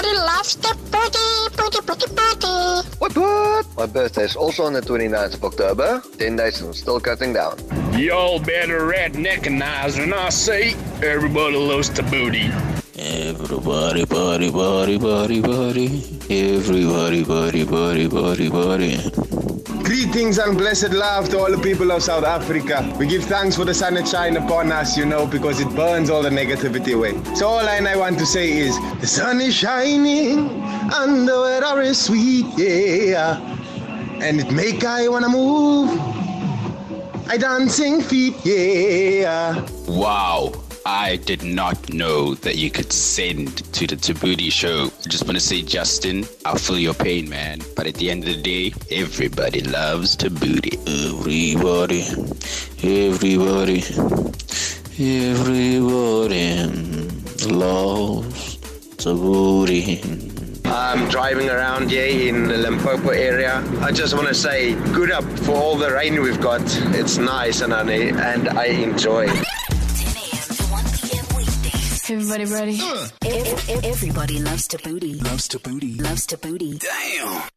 Everybody loves the booty, booty, booty, booty. What what? My birthday is also on the 29th of October. 10 days and I'm still cutting down. Y'all better redneckinize when I say everybody loves the booty. Everybody, body, body, body, body. Everybody, body, body, body, body. Greetings and blessed love to all the people of South Africa. We give thanks for the sun that upon us, you know, because it burns all the negativity away. So all I, I want to say is, the sun is shining and the weather is sweet, yeah. And it make I wanna move. I dancing feet, yeah. Wow. I did not know that you could send to the Thabooty show. I just want to say, Justin, I feel your pain, man. But at the end of the day, everybody loves Thabooty. Everybody, everybody, everybody loves the booty. I'm driving around here in the Limpopo area. I just want to say good up for all the rain we've got. It's nice and I, and I enjoy. Everybody ready? Ev- ev- Everybody loves to booty. Loves to booty. Loves to booty. Damn.